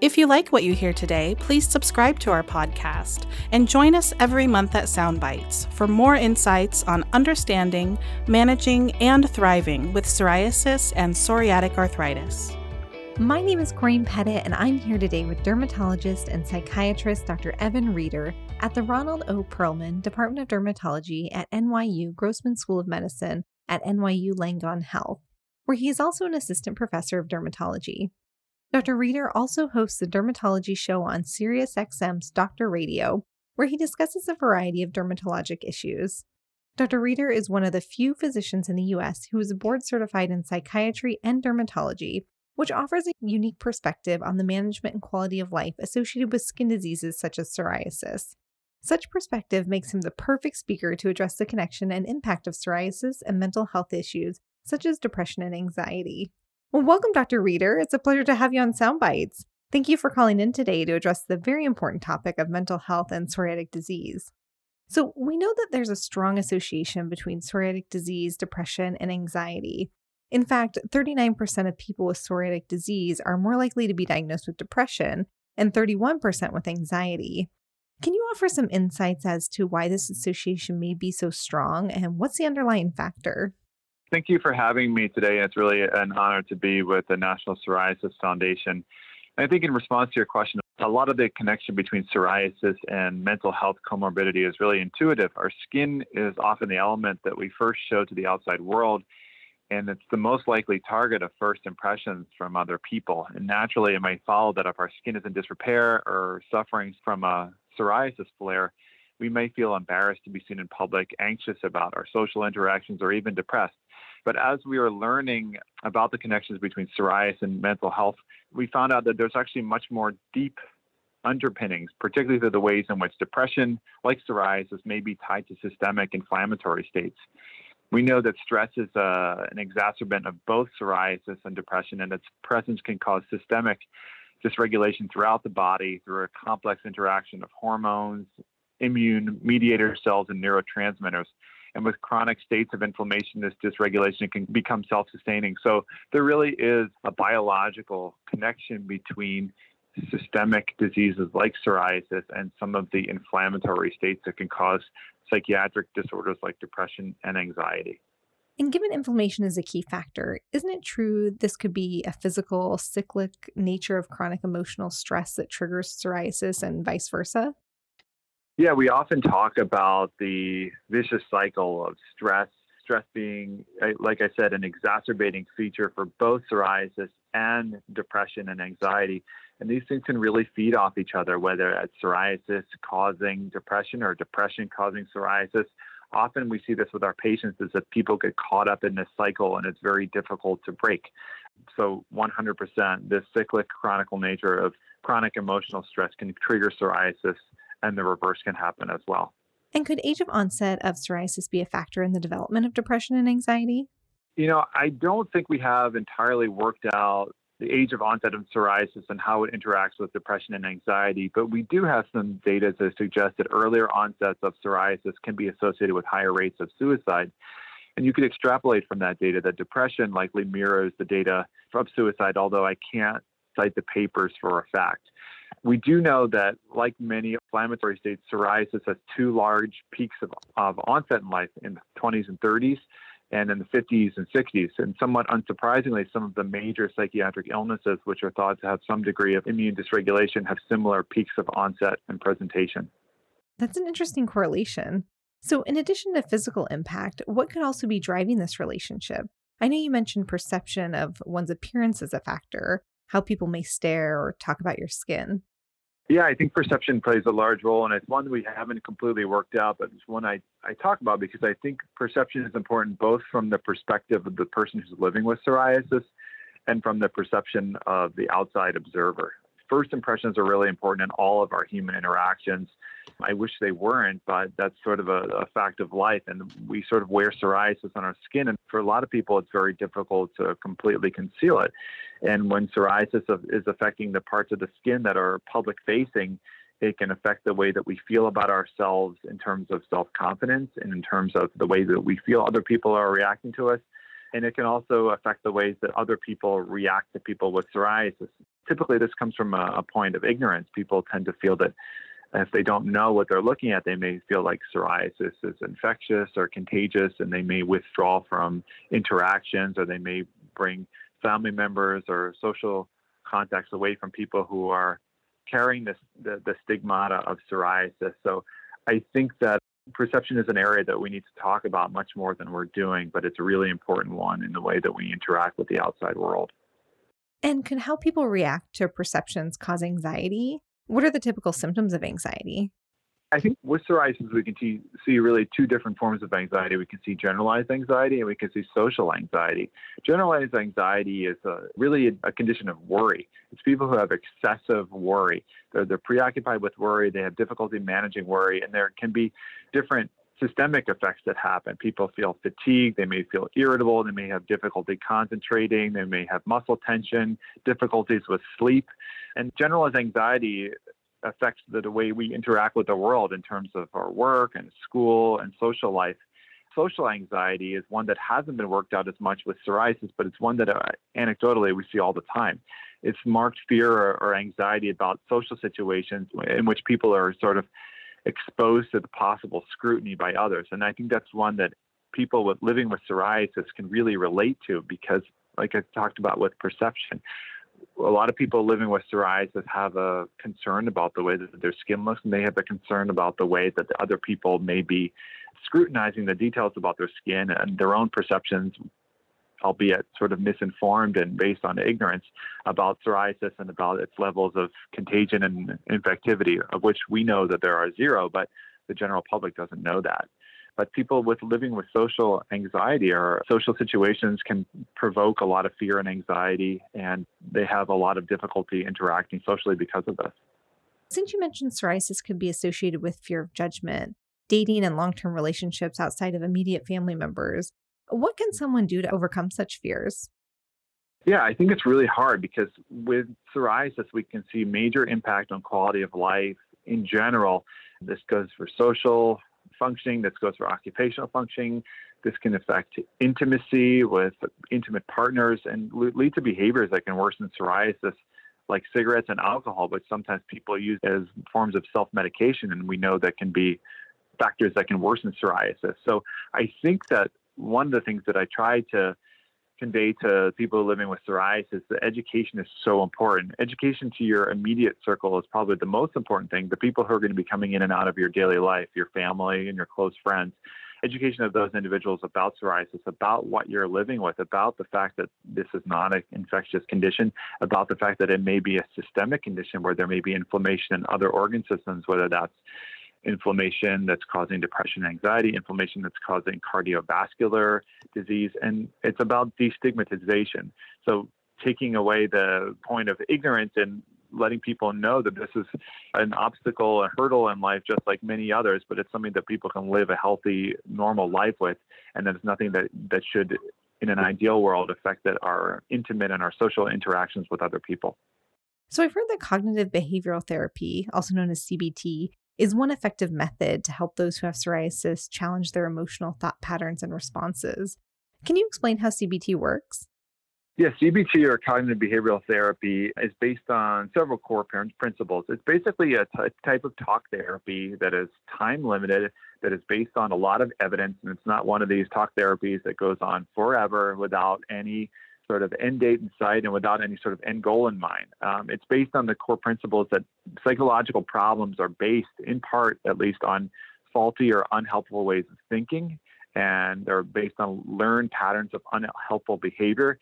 If you like what you hear today, please subscribe to our podcast and join us every month at Soundbites for more insights on understanding, managing, and thriving with psoriasis and psoriatic arthritis. My name is Corinne Pettit, and I'm here today with dermatologist and psychiatrist Dr. Evan Rieder at the Ronald O. Perelman Department of Dermatology at NYU Grossman School of Medicine at NYU Langone Health, where he is also an assistant professor of dermatology. Dr. Rieder also hosts the dermatology show on SiriusXM's Doctor Radio, where he discusses a variety of dermatologic issues. Dr. Rieder is one of the few physicians in the U.S. who is board certified in psychiatry and dermatology, which offers a unique perspective on the management and quality of life associated with skin diseases such as psoriasis. Such perspective makes him the perfect speaker to address the connection and impact of psoriasis and mental health issues such as depression and anxiety. Well, welcome, Dr. Rieder. It's a pleasure to have you on Soundbites. Thank you for calling in today to address the very important topic of mental health and psoriatic disease. So, we know that there's a strong association between psoriatic disease, depression, and anxiety. In fact, 39% of people with psoriatic disease are more likely to be diagnosed with depression and 31% with anxiety. Can you offer some insights as to why this association may be so strong and what's the underlying factor? Thank you for having me today. It's really an honor to be with the National Psoriasis Foundation. I think in response to your question, a lot of the connection between psoriasis and mental health comorbidity is really intuitive. Our skin is often the element that we first show to the outside world, and it's the most likely target of first impressions from other people. And naturally, it may follow that if our skin is in disrepair or suffering from a psoriasis flare, we may feel embarrassed to be seen in public, anxious about our social interactions, or even depressed. But as we were learning about the connections between psoriasis and mental health, we found out that there's actually much more deep underpinnings, particularly to the ways in which depression, like psoriasis, may be tied to systemic inflammatory states. We know that stress is uh, an exacerbant of both psoriasis and depression, and its presence can cause systemic dysregulation throughout the body through a complex interaction of hormones, immune mediator cells, and neurotransmitters. And with chronic states of inflammation, this dysregulation can become self sustaining. So there really is a biological connection between systemic diseases like psoriasis and some of the inflammatory states that can cause psychiatric disorders like depression and anxiety. And given inflammation is a key factor, isn't it true this could be a physical, cyclic nature of chronic emotional stress that triggers psoriasis and vice versa? Yeah, we often talk about the vicious cycle of stress, stress being, eh, like I said, an exacerbating feature for both psoriasis and depression and anxiety. And these things can really feed off each other, whether it's psoriasis causing depression or depression causing psoriasis. Often we see this with our patients is that people get caught up in this cycle and it's very difficult to break. So 100%, this cyclic chronic nature of chronic emotional stress can trigger psoriasis and the reverse can happen as well. And could age of onset of psoriasis be a factor in the development of depression and anxiety? You know, I don't think we have entirely worked out the age of onset of psoriasis and how it interacts with depression and anxiety, but we do have some data to suggest that earlier onsets of psoriasis can be associated with higher rates of suicide. And you could extrapolate from that data that depression likely mirrors the data of suicide, although I can't cite the papers for a fact. We do know that, like many inflammatory states, psoriasis has two large peaks of, of onset in life in the 20s and 30s and in the 50s and 60s. And somewhat unsurprisingly, some of the major psychiatric illnesses, which are thought to have some degree of immune dysregulation, have similar peaks of onset and presentation. That's an interesting correlation. So, in addition to physical impact, what could also be driving this relationship? I know you mentioned perception of one's appearance as a factor, how people may stare or talk about your skin? Yeah, I think perception plays a large role, and it's one that we haven't completely worked out, but it's one I, I talk about because I think perception is important both from the perspective of the person who's living with psoriasis and from the perception of the outside observer. First impressions are really important in all of our human interactions. I wish they weren't, but that's sort of a, a, fact of life. And we sort of wear psoriasis on our skin. And for a lot of people, it's very difficult to completely conceal it. And when psoriasis is affecting the parts of the skin that are public facing, it can affect the way that we feel about ourselves in terms of self confidence and in terms of the way that we feel other people are reacting to us. And it can also affect the ways that other people react to people with psoriasis. Typically, this comes from a, a point of ignorance. People tend to feel that if they don't know what they're looking at, they may feel like psoriasis is infectious or contagious, and they may withdraw from interactions, or they may bring family members or social contacts away from people who are carrying this the, the stigmata of psoriasis. So I think that perception is an area that we need to talk about much more than we're doing, but it's a really important one in the way that we interact with the outside world. And can how people react to perceptions cause anxiety? What are the typical symptoms of anxiety? I think with psoriasis, we can see, see really two different forms of anxiety. We can see generalized anxiety and we can see social anxiety. Generalized anxiety is a, really a, a, condition of worry. It's people who have excessive worry. They're, they're preoccupied with worry, they have difficulty managing worry, and there can be different systemic effects that happen. People feel fatigued, they may feel irritable, they may have difficulty concentrating, they may have muscle tension, difficulties with sleep. And generalized anxiety affects the, the way we interact with the world in terms of our work and school and social life. Social anxiety is one that hasn't been worked out as much with psoriasis, but it's one that uh, anecdotally we see all the time. It's marked fear or, or anxiety about social situations in which people are sort of exposed to the possible scrutiny by others. And I think that's one that people with living with psoriasis can really relate to because, like I talked about with perception, a lot of people living with psoriasis have a concern about the way that their skin looks, and they have a concern about the way that the other people may be scrutinizing the details about their skin and their own perceptions, albeit sort of misinformed and based on ignorance about psoriasis and about its levels of contagion and infectivity, of which we know that there are zero, but the general public doesn't know that. But people with living with social anxiety or social situations can provoke a lot of fear and anxiety, and they have a lot of difficulty interacting socially because of this. Since you mentioned psoriasis could be associated with fear of judgment, dating and long term relationships outside of immediate family members, what can mm. someone do to overcome such fears? Yeah, I think it's really hard because with psoriasis, we can see major impact on quality of life in general. This goes for social, functioning, this goes for occupational functioning. This can affect intimacy with intimate partners and lead to behaviors that can worsen psoriasis, like cigarettes and alcohol, which sometimes people use as forms of self medication. And we know that can be factors that can worsen psoriasis. So I think that one of the things that I try to convey to people living with psoriasis that education is so important. Education to your immediate circle is probably the most important thing. The people who are going to be coming in and out of your daily life, your family and your close friends. Education of those individuals about psoriasis, about what you're living with, about the fact that this is not an infectious condition, about the fact that it may be a systemic condition where there may be inflammation in other organ systems, whether that's inflammation that's causing depression, anxiety, inflammation that's causing cardiovascular disease, and it's about destigmatization. So taking away the point of ignorance and letting people know that this is an obstacle, a hurdle in life, just like many others, but it's something that people can live a healthy, normal life with, and that it's nothing that, that should, in an ideal world, affect that our intimate and our social interactions with other people. So I've heard that cognitive behavioral therapy, also known as CBT, is one effective method to help those who have psoriasis challenge their emotional thought patterns and responses. Can you explain how CBT works? Yes, CBT or cognitive behavioral therapy is based on several core principles. It's basically a t- type of talk therapy that is time limited, that is based on a lot of evidence, and it's not one of these talk therapies that goes on forever without any sort of end date in sight and without any sort of end goal in mind. Um, it's based on the core principles that psychological problems are based, in part at least, on faulty or unhelpful ways of thinking, and they're based on learned patterns of unhelpful behavior.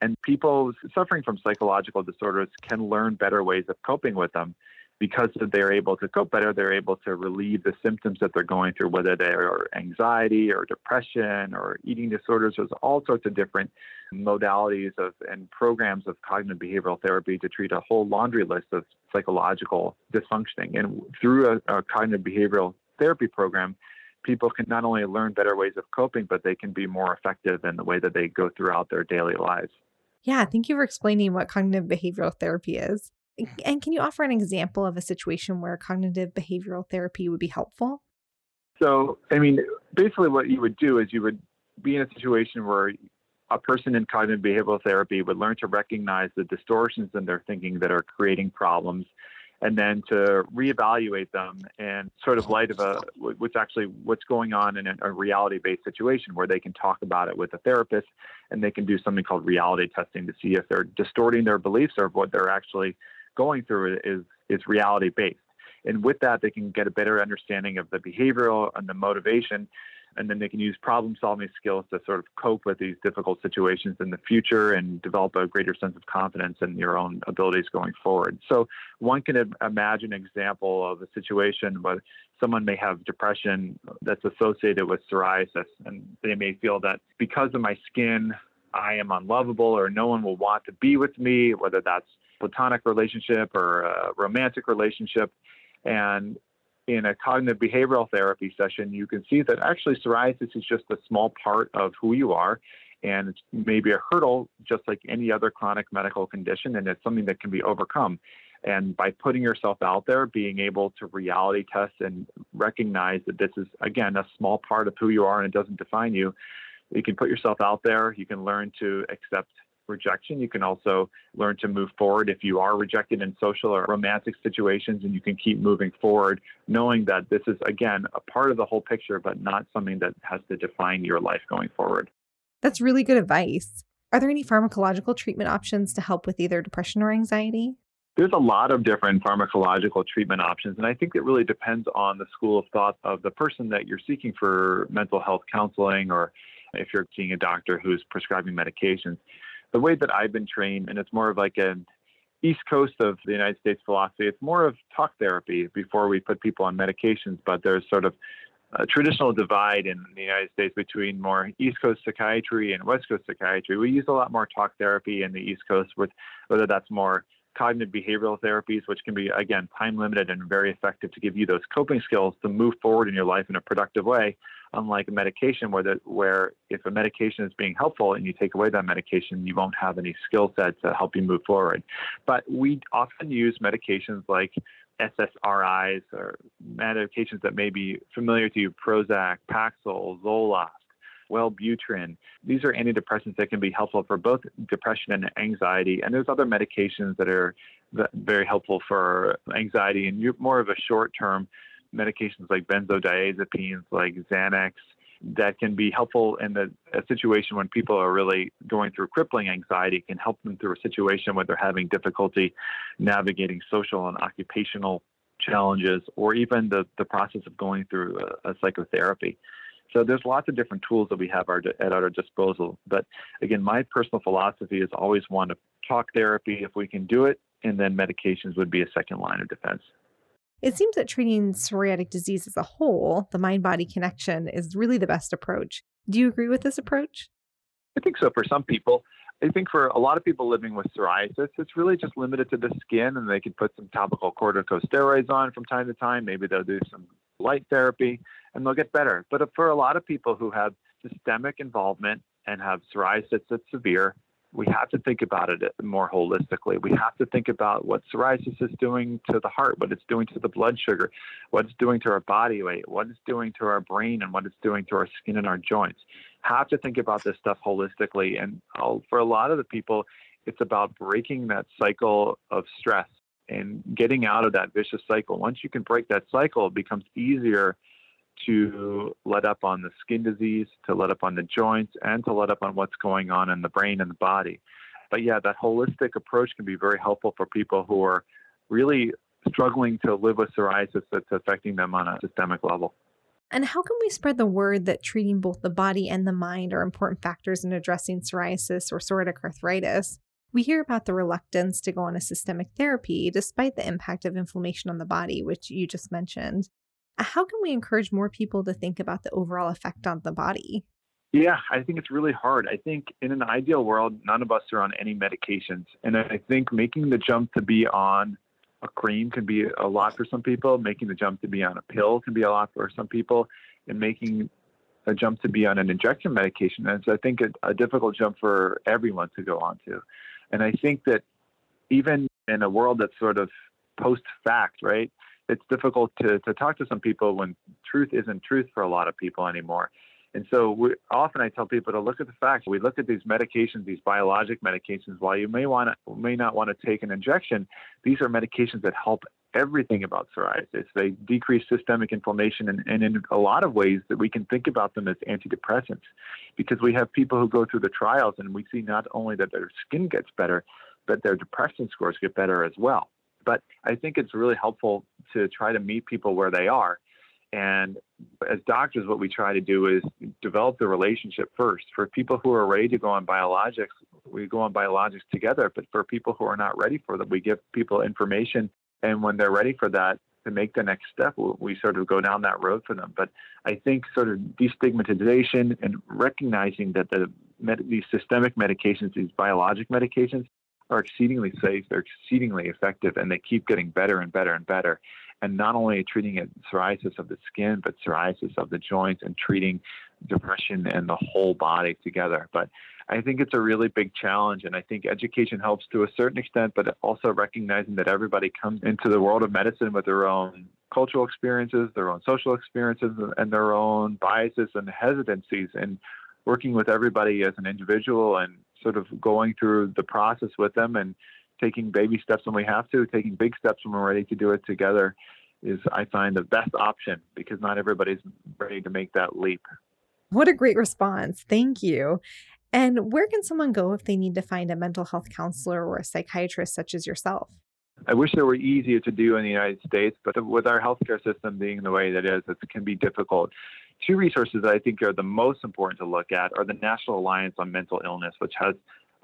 And people suffering from psychological disorders can learn better ways of coping with them. Because they're able to cope better, they're able to relieve the symptoms that they're going through, whether they are anxiety or depression or eating disorders. There's all sorts of different modalities of and programs of cognitive behavioral therapy to treat a whole laundry list of psychological dysfunctioning. And through a, a cognitive behavioral therapy program, people can not only learn better ways of coping, but they can be more effective in the way that they go throughout their daily lives. Yeah, thank you for explaining what cognitive behavioral therapy is. And can you offer an example of a situation where cognitive behavioral therapy would be helpful? So, I mean, basically, what you would do is you would be in a situation where a person in cognitive behavioral therapy would learn to recognize the distortions in their thinking that are creating problems and then to reevaluate them in sort of light of a what's actually what's going on in a, a reality-based situation where they can talk about it with a therapist and they can do something called reality testing to see if they're distorting their beliefs or what they're actually going through is is reality based. And with that, they can get a better understanding of the behavioral and the motivation, and then they can use problem solving skills to sort of cope with these difficult situations in the future and develop a greater sense of confidence in your own abilities going forward. So one can imagine an example of a situation where someone may have depression that's associated with psoriasis, and they may feel that because of my skin, I am unlovable or no one will want to be with me, whether that's platonic relationship or a romantic relationship. And in a cognitive behavioral therapy session, you can see that actually psoriasis is just a small part of who you are. And it's maybe a hurdle, just like any other chronic medical condition, and it's something that can be overcome. And by putting yourself out there, being able to reality test and recognize that this is, again, a small part of who you are and it doesn't define you, you can put yourself out there. You can learn to accept rejection. You can also learn to move forward if you are rejected in social or romantic situations, and you can keep moving forward, knowing that this is, again, a part of the whole picture, but not something that has to define your life going forward. That's really good advice. Are there any pharmacological treatment options to help with either depression or anxiety? There's a lot of different pharmacological treatment options, and I think it really depends on the school of thought of the person that you're seeking for mental health counseling or if you're seeing a doctor who's prescribing medications the way that I've been trained, and it's more of like an East Coast of the United States philosophy, it's more of talk therapy before we put people on medications, but there's sort of a traditional divide in the United States between more East Coast psychiatry and West Coast psychiatry. We use a lot more talk therapy in the East Coast, with whether that's more cognitive behavioral therapies, which can be, again, time limited and very effective to give you those coping skills to move forward in your life in a productive way. Unlike a medication, where, the, where if a medication is being helpful and you take away that medication, you won't have any skill set to help you move forward. But we often use medications like SSRIs or medications that may be familiar to you Prozac, Paxil, Zoloft Wellbutrin. These are antidepressants that can be helpful for both depression and anxiety. And there's other medications that are very helpful for anxiety and more of a short term medications like benzodiazepines, like Xanax, that can be helpful in the, a situation when people are really going through crippling anxiety, can help them through a situation where they're having difficulty navigating social and occupational challenges, or even the, the process of going through a, a psychotherapy. So there's lots of different tools that we have our, at our disposal. But again, my personal philosophy is always one of talk therapy if we can do it, and then medications would be a second line of defense. It seems that treating psoriatic disease as a whole, the mind body connection, is really the best approach. Do you agree with this approach? I think so for some people. I think for a lot of people living with psoriasis, it's really just limited to the skin, and they can put some topical corticosteroids on from time to time. Maybe they'll do some light therapy and they'll get better. But for a lot of people who have systemic involvement and have psoriasis that's severe, we have to think about it more holistically. We have to think about what psoriasis is doing to the heart, what it's doing to the blood sugar, what it's doing to our body weight, what it's doing to our brain, and what it's doing to our skin and our joints. Have to think about this stuff holistically. And uh, for a lot of the people, it's about breaking that cycle of stress and getting out of that vicious cycle. Once you can break that cycle, it becomes easier to let up on the skin disease, to let up on the joints, and to let up on what's going on in the brain and the body. But yeah, that holistic approach can be very helpful for people who are really struggling to live with psoriasis that's affecting them on a systemic level. And how can we spread the word that treating both the body and the mind are important factors in addressing psoriasis or psoriatic arthritis? We hear about the reluctance to go on a systemic therapy despite the impact of inflammation on the body, which you just mentioned. How can we encourage more people to think about the overall effect on the body? Yeah, I think it's really hard. I think in an ideal world, none of us are on any medications. And I think making the jump to be on a cream can be a lot for some people. Making the jump to be on a pill can be a lot for some people. And making a jump to be on an injection medication is, I think, a, a difficult jump for everyone to go on to. And I think that even in a world that's sort of post fact, right? It's difficult to, to talk to some people when truth isn't truth for a lot of people anymore. And so we, often I tell people to look at the facts. We look at these medications, these biologic medications. While you may want to, may not want to take an injection, these are medications that help everything about psoriasis. They decrease systemic inflammation, and, and in a lot of ways that we can think about them as antidepressants, because we have people who go through the trials, and we see not only that their skin gets better, but their depression scores get better as well. But I think it's really helpful to try to meet people where they are and as doctors, what we try to do is develop the relationship first. For people who are ready to go on biologics, we go on biologics together. But for people who are not ready for them, we give people information. And when they're ready for that, to make the next step, we sort of go down that road for them. But I think sort of destigmatization and recognizing that the med- these systemic medications, these biologic medications, are exceedingly safe, they're exceedingly effective, and they keep getting better and better and better and not only treating it psoriasis of the skin, but psoriasis of the joints and treating depression and the whole body together. But I think it's a really big challenge, and I think education helps to a certain extent, but also recognizing that everybody comes into the world of medicine with their own cultural experiences, their own social experiences, and their own biases and hesitancies, and working with everybody as an individual and sort of going through the process with them and taking baby steps when we have to, taking big steps when we're ready to do it together is, I find, the best option because not everybody's ready to make that leap. What a great response. Thank you. And where can someone go if they need to find a mental health counselor or a psychiatrist such as yourself? I wish it were easier to do in the United States, but with our healthcare system being the way that it is, it can be difficult. Two resources that I think are the most important to look at are the National Alliance on Mental Illness, which has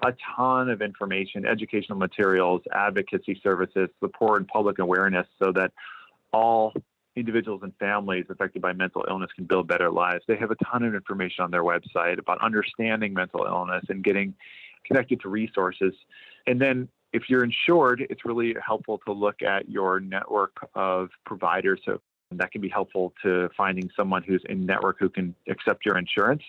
a ton of information, educational materials, advocacy services, support, and public awareness so that all individuals and families affected by mental illness can build better lives. They have a ton of information on their website about understanding mental illness and getting connected to resources. And then if you're insured, it's really helpful to look at your network of providers. So that can be helpful to finding someone who's in network who can accept your insurance.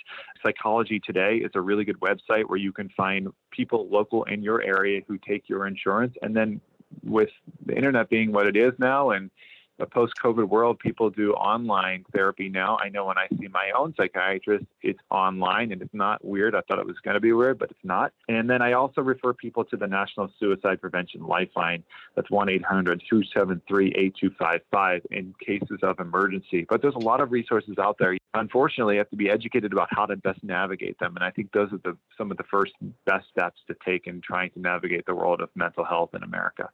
Psychology Today is a really good website where you can find people local in your area who take your insurance. And then with the internet being what it is now and a post-COVID world, people do online therapy now. I know when I see my own psychiatrist, it's online and it's not weird. I thought it was going to be weird, but it's not. And then I also refer people to the National Suicide Prevention Lifeline. That's 1-800-273-8255 in cases of emergency. But there's a lot of resources out there. Unfortunately, you have to be educated about how to best navigate them. And I think those are the, some of the first best steps to take in trying to navigate the world of mental health in America.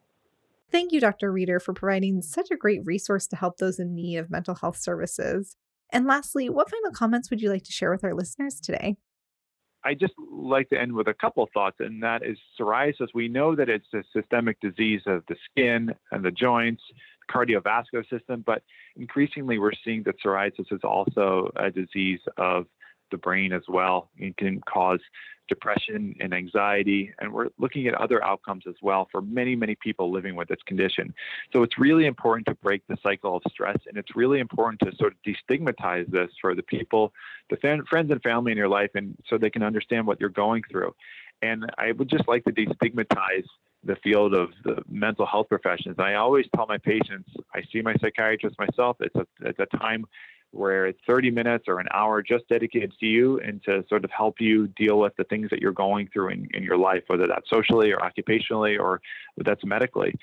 Thank you, Dr. Rieder, for providing such a great resource to help those in need of mental health services. And lastly, what final comments would you like to share with our listeners today? I just like to end with a couple thoughts, and that is psoriasis. We know that it's a systemic disease of the skin and the joints, cardiovascular system, but increasingly we're seeing that psoriasis is also a disease of the brain as well. It can cause depression and anxiety, and we're looking at other outcomes as well for many, many people living with this condition. So it's really important to break the cycle of stress, and it's really important to sort of destigmatize this for the people, the fan, friends and family in your life, and so they can understand what you're going through. And I would just like to destigmatize the field of the mental health professions. I always tell my patients, I see my psychiatrist myself. It's a, it's a time where it's 30 minutes or an hour just dedicated to you and to sort of help you deal with the things that you're going through in, in your life, whether that's socially or occupationally or that's medically.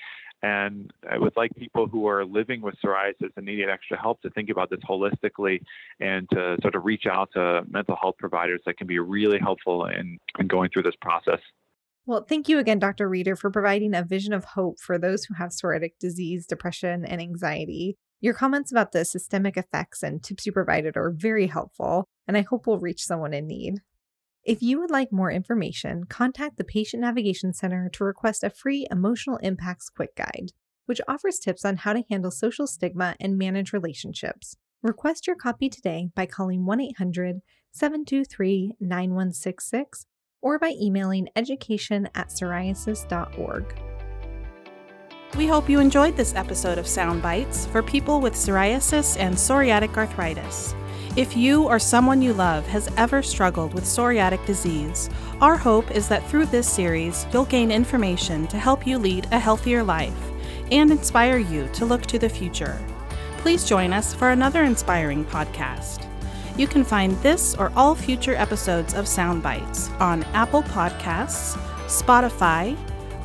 And I would like people who are living with psoriasis and needing extra help to think about this holistically and to sort of reach out to mental health providers that can be really helpful in, in going through this process. Well, thank you again, Dr. Rieder, for providing a vision of hope for those who have psoriatic disease, depression, and anxiety. Your comments about the systemic effects and tips you provided are very helpful, and I hope will reach someone in need. If you would like more information, contact the Patient Navigation Center to request a free Emotional Impacts Quick Guide, which offers tips on how to handle social stigma and manage relationships. Request your copy today by calling 1 800 723 9166 or by emailing education at psoriasis.org. We hope you enjoyed this episode of Sound Bites for people with psoriasis and psoriatic arthritis. If you or someone you love has ever struggled with psoriatic disease, our hope is that through this series, you'll gain information to help you lead a healthier life and inspire you to look to the future. Please join us for another inspiring podcast. You can find this or all future episodes of Sound Bites on Apple Podcasts, Spotify,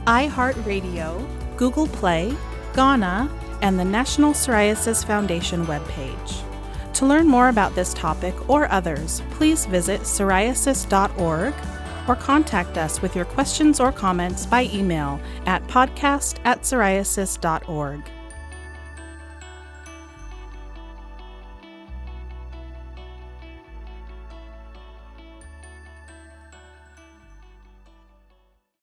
iHeartRadio, Google Play, Gaana, and the National Psoriasis Foundation webpage. To learn more about this topic or others, please visit psoriasis.org or contact us with your questions or comments by email at podcast at psoriasis.org.